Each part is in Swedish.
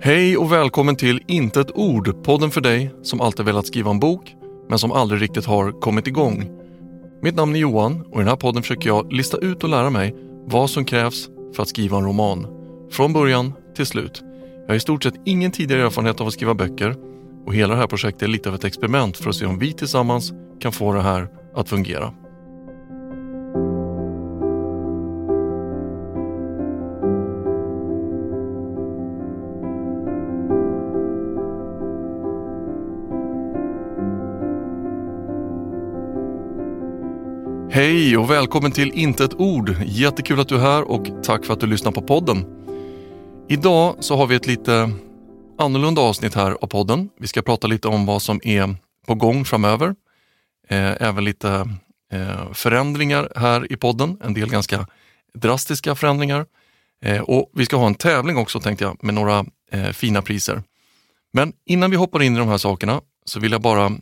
Hej och välkommen till Inte ett ord, podden för dig som alltid velat skriva en bok men som aldrig riktigt har kommit igång. Mitt namn är Johan och i den här podden försöker jag lista ut och lära mig vad som krävs för att skriva en roman. Från början till slut. Jag har i stort sett ingen tidigare erfarenhet av att skriva böcker och hela det här projektet är lite av ett experiment för att se om vi tillsammans kan få det här att fungera. Hej och välkommen till Inte ett ord. Jättekul att du är här och tack för att du lyssnar på podden. Idag så har vi ett lite annorlunda avsnitt här av podden. Vi ska prata lite om vad som är på gång framöver. Eh, även lite eh, förändringar här i podden, en del ganska drastiska förändringar. Eh, och vi ska ha en tävling också tänkte jag med några fina priser. Men innan vi hoppar in i de här sakerna så vill jag bara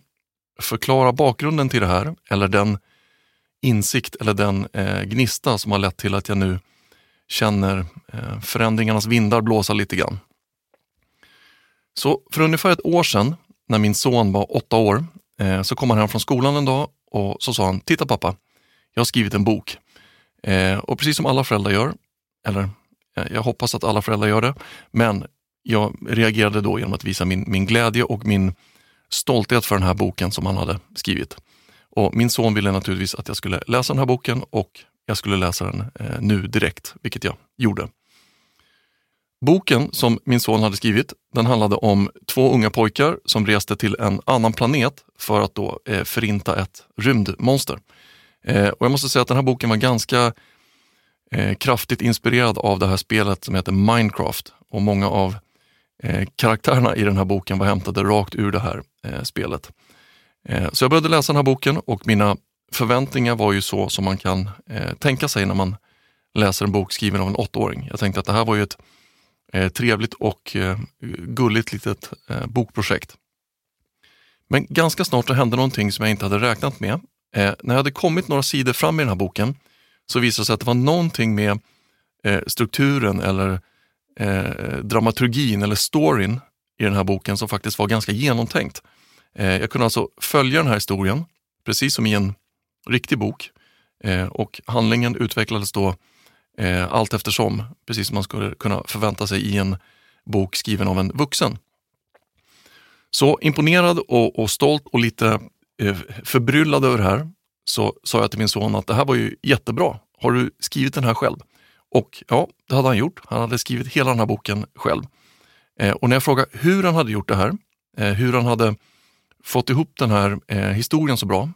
förklara bakgrunden till det här, eller den insikt eller den eh, gnista som har lett till att jag nu känner eh, förändringarnas vindar blåsa lite grann. Så för ungefär ett år sedan, när min son var åtta år, eh, så kom han hem från skolan en dag och så sa han, titta pappa, jag har skrivit en bok. Eh, och precis som alla föräldrar gör, eller eh, jag hoppas att alla föräldrar gör det, men jag reagerade då genom att visa min, min glädje och min stolthet för den här boken som han hade skrivit. Och min son ville naturligtvis att jag skulle läsa den här boken och jag skulle läsa den eh, nu direkt, vilket jag gjorde. Boken som min son hade skrivit, den handlade om två unga pojkar som reste till en annan planet för att då eh, förinta ett rymdmonster. Eh, och jag måste säga att den här boken var ganska eh, kraftigt inspirerad av det här spelet som heter Minecraft och många av eh, karaktärerna i den här boken var hämtade rakt ur det här eh, spelet. Eh, så jag började läsa den här boken och mina förväntningar var ju så som man kan eh, tänka sig när man läser en bok skriven av en åttaåring. Jag tänkte att det här var ju ett eh, trevligt och gulligt litet bokprojekt. Men ganska snart så hände någonting som jag inte hade räknat med. när jag hade kommit några sidor fram i den här boken så visade det sig att det var någonting med strukturen eller dramaturgin eller storyn i den här boken som faktiskt var ganska genomtänkt. Eh, jag kunde alltså följa den här historien, precis som i en riktig bok. Eh, och handlingen utvecklades då eh, allt eftersom, precis som man skulle kunna förvänta sig i en bok skriven av en vuxen. Så imponerad och, och stolt och lite förbryllad över det här så sa jag till min son att det här var ju jättebra. Har du skrivit den här själv? Och ja, det hade han gjort. Han hade skrivit hela den här boken själv. och när jag frågade hur han hade gjort det här, hur han hade fått ihop den här eh, historien så bra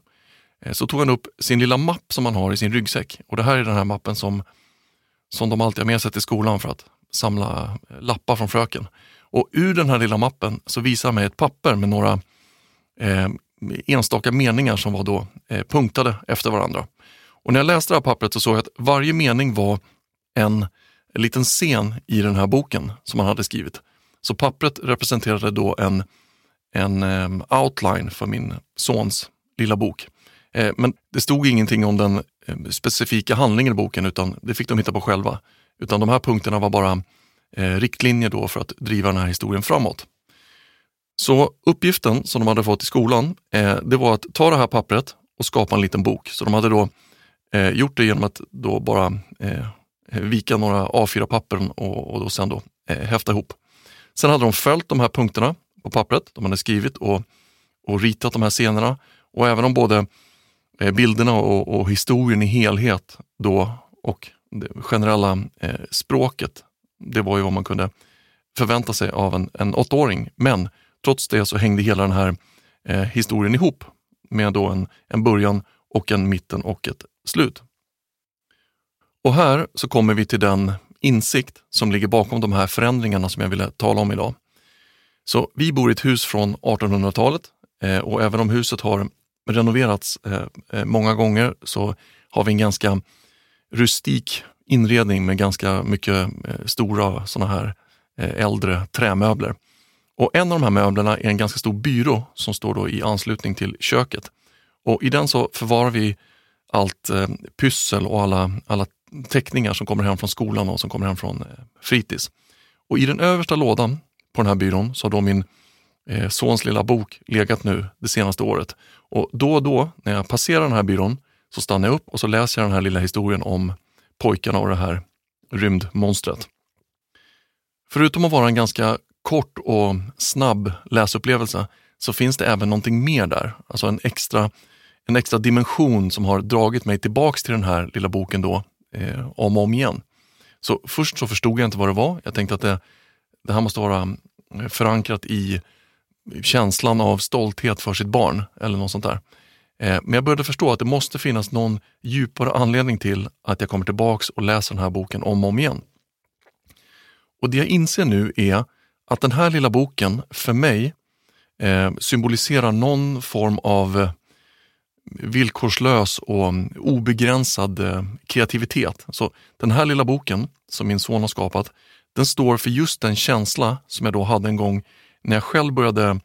eh, så tog han upp sin lilla mapp som han har i sin ryggsäck. Och det här är den här mappen som, som de alltid har med sig till skolan för att samla eh, lappar från fröken. Och ur den här lilla mappen så visar han mig ett papper med några eh, enstaka meningar som var då eh, punktade efter varandra. Och när jag läste det här pappret så såg jag att varje mening var en, en liten scen i den här boken som han hade skrivit. Så pappret representerade då en en ehm, outline för min sons lilla bok. Eh, men det stod ingenting om den eh, specifika handlingen i boken utan det fick de hitta på själva. Utan de här punkterna var bara eh, riktlinjer då för att driva den här historien framåt. Så uppgiften som de hade fått i skolan, eh, det var att ta det här pappret och skapa en liten bok. Så de hade då eh, gjort det genom att då bara eh, vika några A4-papper och, och då sen då eh, häfta ihop. Sen hade de följt de här punkterna på pappret. De hade skrivit och, och ritat de här scenerna. Och även om både eh, bilderna och, och historien i helhet då och det generella eh, språket, det var ju vad man kunde förvänta sig av en, en åttaåring. Men trots det så hängde hela den här eh, historien ihop med då en, en början och en mitten och ett slut. Och här så kommer vi till den insikt som ligger bakom de här förändringarna som jag ville tala om idag. Så vi bor i ett hus från 1800-talet eh, och även om huset har renoverats eh, eh, många gånger så har vi en ganska rustik inredning med ganska mycket eh, stora sådana här eh, äldre trämöbler. Och en av de här möblerna är en ganska stor byrå som står då i anslutning till köket. Och I den så förvarar vi allt pyssel och alla, alla teckningar som kommer hem från skolan och som kommer hem från fritids. Och I den översta lådan på den här byrån så har då min eh, sons lilla bok legat nu det senaste året. Och då och då när jag passerar den här byrån så stannar jag upp och så läser jag den här lilla historien om pojkarna och det här rymdmonstret. Förutom att vara en ganska kort och snabb läsupplevelse så finns det även någonting mer där. Alltså en extra, en extra dimension som har dragit mig tillbaks till den här lilla boken då eh, om och om igen. Så först så förstod jag inte vad det var. Jag tänkte att det, det här måste vara eh, förankrat i känslan av stolthet för sitt barn eller något sånt där. Eh, men jag började förstå att det måste finnas någon djupare anledning till att jag kommer tillbaks och läser den här boken om och om igen. Och det jag inser nu är att den här lilla boken för mig eh, symboliserar någon form av eh, villkorslös och mm, obegränsad kreativitet. Så den här lilla boken som min son har skapat, den står för just den känsla som jag då hade en gång när jag själv började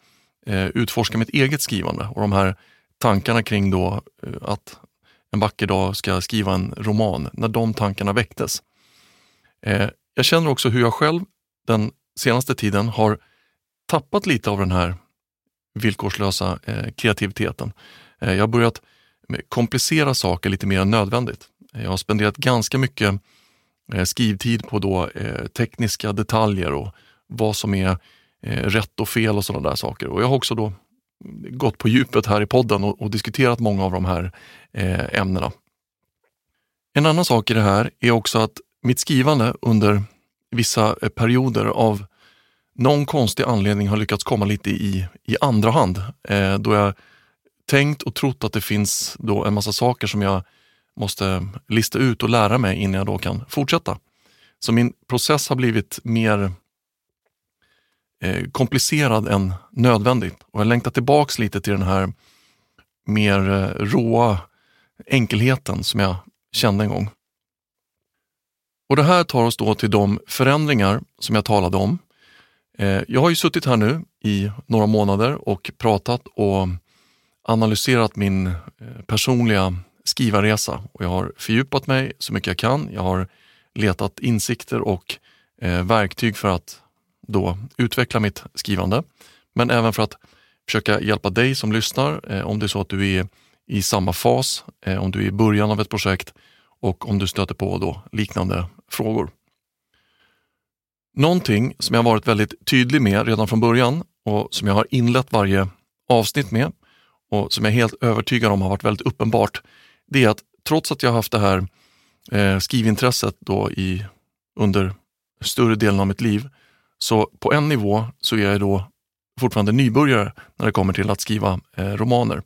eh, utforska mitt eget skrivande och de här tankarna kring då eh, att en vacker dag ska jag skriva en roman, när de tankarna väcktes. Eh, jag känner också hur jag själv den senaste tiden har tappat lite av den här villkorslösa eh, kreativiteten. Eh, jag har börjat eh, komplicera saker lite mer än nödvändigt. Jag har spenderat ganska mycket Eh, skrivtid på då, eh, tekniska detaljer och vad som är eh, rätt och fel och sådana där saker. Och jag har också då gått på djupet här i podden och, och diskuterat många av de här eh, ämnena. En annan sak i det här är också att mitt skrivande under vissa eh, perioder av någon konstig anledning har lyckats komma lite i, i andra hand. Eh, då jag tänkt och trott att det finns då en massa saker som jag måste lista ut och lära mig innan jag då kan fortsätta. Så min process har blivit mer eh, komplicerad än nödvändigt och jag längtar tillbaks lite till den här mer eh, råa enkelheten som jag kände en gång. Och Det här tar oss då till de förändringar som jag talade om. Eh, jag har ju suttit här nu i några månader och pratat och analyserat min eh, personliga skrivarresa och jag har fördjupat mig så mycket jag kan. Jag har letat insikter och eh, verktyg för att då utveckla mitt skrivande. Men även för att försöka hjälpa dig som lyssnar eh, om det är så att du är i samma fas, eh, om du är i början av ett projekt och om du stöter på då liknande frågor. Någonting som jag varit väldigt tydlig med redan från början och som jag har inlett varje avsnitt med och som jag är helt övertygad om har varit väldigt uppenbart, det är att trots att jag haft det här eh, skrivintresset då i, under större delen av mitt liv, så på en nivå så är jag då fortfarande nybörjare när det kommer till att skriva eh, romaner.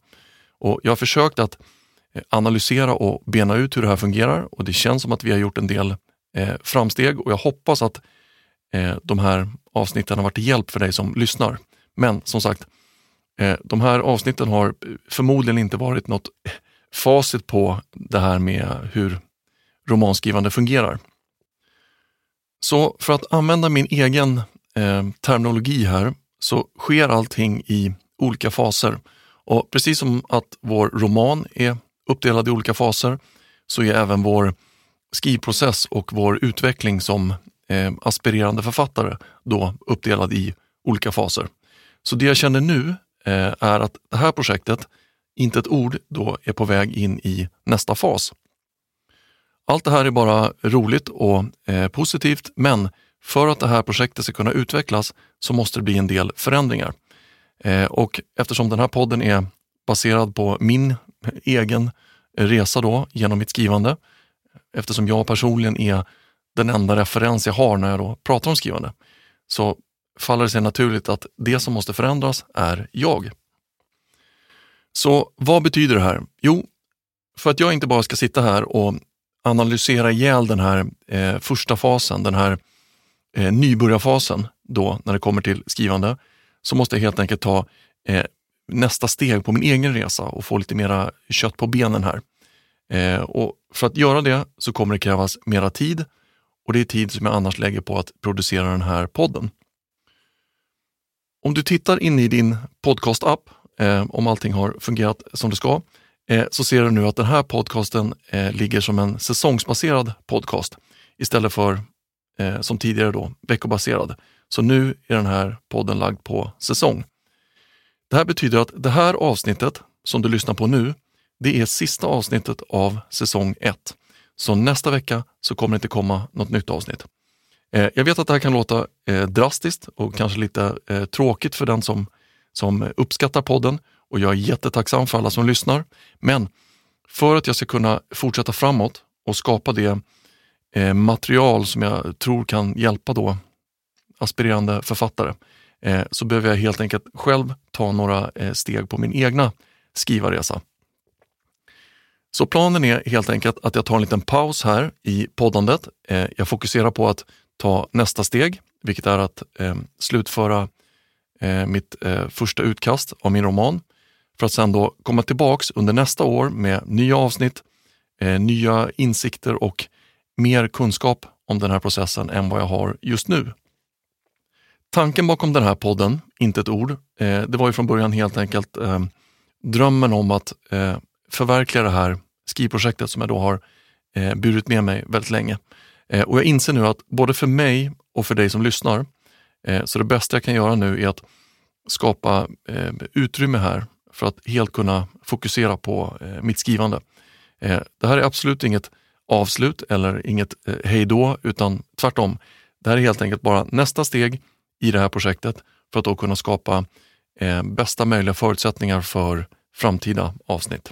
Och Jag har försökt att eh, analysera och bena ut hur det här fungerar och det känns som att vi har gjort en del eh, framsteg och jag hoppas att eh, de här avsnitten har varit till hjälp för dig som lyssnar. Men som sagt, eh, de här avsnitten har eh, förmodligen inte varit något facit på det här med hur romanskrivande fungerar. Så för att använda min egen eh, terminologi här så sker allting i olika faser. Och precis som att vår roman är uppdelad i olika faser så är även vår skrivprocess och vår utveckling som eh, aspirerande författare då uppdelad i olika faser. Så det jag känner nu eh, är att det här projektet, inte ett ord, då är på väg in i nästa fas. Allt det här är bara roligt och eh, positivt, men för att det här projektet ska kunna utvecklas så måste det bli en del förändringar. Eh, och eftersom den här podden är baserad på min egen resa då genom mitt skrivande, eftersom jag personligen är den enda referens jag har när jag då pratar om skrivande, så faller det sig naturligt att det som måste förändras är jag. Så vad betyder det här? Jo, för att jag inte bara ska sitta här och analysera ihjäl den här eh, första fasen, den här eh, nybörjarfasen då när det kommer till skrivande, så måste jag helt enkelt ta eh, nästa steg på min egen resa och få lite mera kött på benen här. Eh, och för att göra det så kommer det krävas mera tid och det är tid som jag annars lägger på att producera den här podden. Om du tittar in i din podcast-app, eh, om allting har fungerat som det ska, eh, så ser du nu att den här podcasten eh, ligger som en säsongsbaserad podcast istället för eh, som tidigare då veckobaserad. Så nu är den här podden lagd på säsong. Det här betyder att det här avsnittet som du lyssnar på nu, det är sista avsnittet av säsong 1. Så nästa vecka så kommer det inte komma något nytt avsnitt. Eh, jag vet att det här kan låta eh, drastiskt och kanske lite eh, tråkigt för den som, som uppskattar podden och jag är jättetacksam för alla som lyssnar. Men för att jag ska kunna fortsätta framåt och skapa det eh, material som jag tror kan hjälpa då aspirerande författare eh, så behöver jag helt enkelt själv ta några eh, steg på min egna skrivarresa. Så planen är helt enkelt att jag tar en liten paus här i poddandet. Eh, jag fokuserar på att ta nästa steg, vilket är att eh, slutföra eh, mitt eh, första utkast av min roman för att sedan då komma tillbaks under nästa år med nya avsnitt, eh, nya insikter och mer kunskap om den här processen än vad jag har just nu. Tanken bakom den här podden, inte ett ord, eh, det var ju från början helt enkelt drömmen om att förverkliga det här skrivprojektet som jag då har eh, burit med mig väldigt länge. Eh, och jag inser nu att både för mig och för dig som lyssnar, Eh, så det bästa jag kan göra nu är att skapa eh, utrymme här för att helt kunna fokusera på eh, mitt skrivande. Det här är absolut inget avslut eller inget hejdå, utan tvärtom. Det här är helt enkelt bara nästa steg i det här projektet för att då kunna skapa bästa möjliga förutsättningar för framtida avsnitt.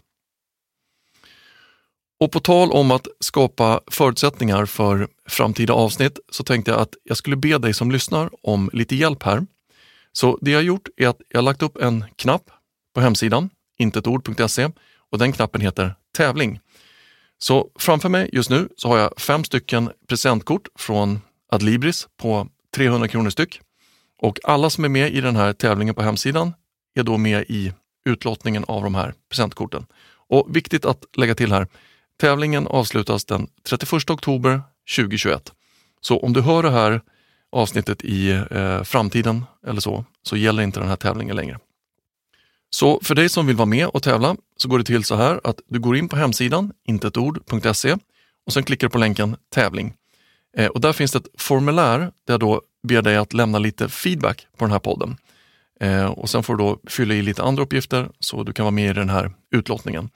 Och på tal om att skapa förutsättningar för framtida avsnitt så tänkte jag att jag skulle be dig som lyssnar om lite hjälp här. Så det jag har gjort är att jag har lagt upp en knapp på hemsidan, intetord.se och den knappen heter tävling. Så framför mig just nu så har jag fem stycken presentkort från Adlibris på 300 kronor styck. Och alla som är med i den här tävlingen på hemsidan är då med i utlottningen av de här presentkorten. Och viktigt att lägga till här, Tävlingen avslutas den 31 oktober 2021. Så om du hör det här avsnittet i eh, framtiden eller så, så gäller inte den här tävlingen längre. Så för dig som vill vara med och tävla så går det till så här att du går in på hemsidan intetord.se och sen klickar du på länken tävling. Eh, och där finns det ett formulär där jag då ber dig att lämna lite feedback på den här podden. Eh, och sen får du då fylla i lite andra uppgifter så du kan vara med i den här utlottningen.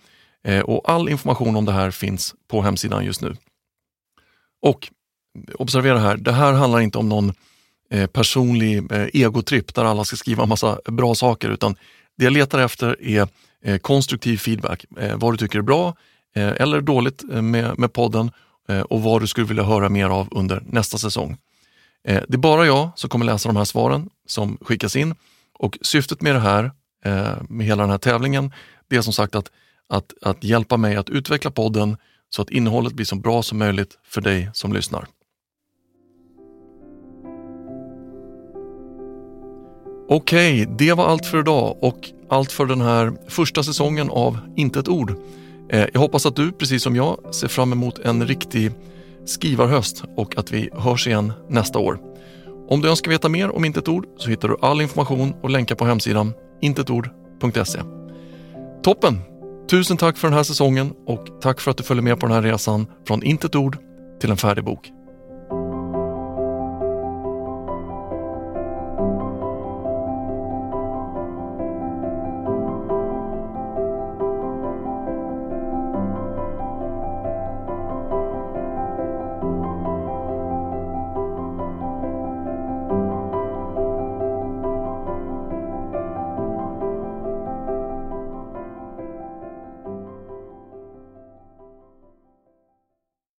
Eh, och all information om det här finns på hemsidan just nu. Och observera här, det här handlar inte om någon eh, personlig eh, egotripp där alla ska skriva massa bra saker, utan det jag letar efter är konstruktiv feedback. Vad du tycker är bra eller dåligt med, med podden och vad du skulle vilja höra mer av under nästa säsong. Det är bara jag som kommer läsa de här svaren som skickas in och syftet med det här, med hela den här tävlingen, det är som sagt att att, att hjälpa mig att utveckla podden så att innehållet blir så bra som möjligt för dig som lyssnar. Okej, det var allt för idag och allt för den här första säsongen av Inte ett ord. Eh, jag hoppas att du, precis som jag, ser fram emot en riktig skrivarhöst och att vi hörs igen nästa år. Om du önskar veta mer om Inte ett ord så hittar du all information och länkar på hemsidan intetord.se. Toppen! Tusen tack för den här säsongen och tack för att du följer med på den här resan från intet ord till en färdig bok.